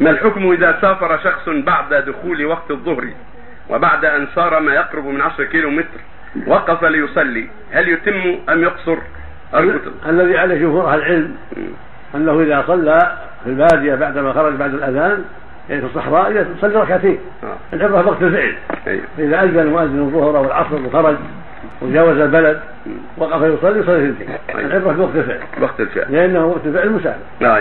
ما الحكم إذا سافر شخص بعد دخول وقت الظهر وبعد أن سار ما يقرب من 10 كيلو متر وقف ليصلي؟ هل يتم أم يقصر الذي عليه جمهور أهل العلم أنه إذا صلى في البادية بعدما خرج بعد الأذان يعني في الصحراء يصلي ركعتين. آه. العبرة وقت الفعل. أيوه. فإذا أذن مؤذن الظهر أو العصر وخرج وجاوز البلد وقف يصلي يصلي اثنتين أيوه. العبرة بوقت الفعل. وقت الفعل. لأنه وقت الفعل مسافر آه.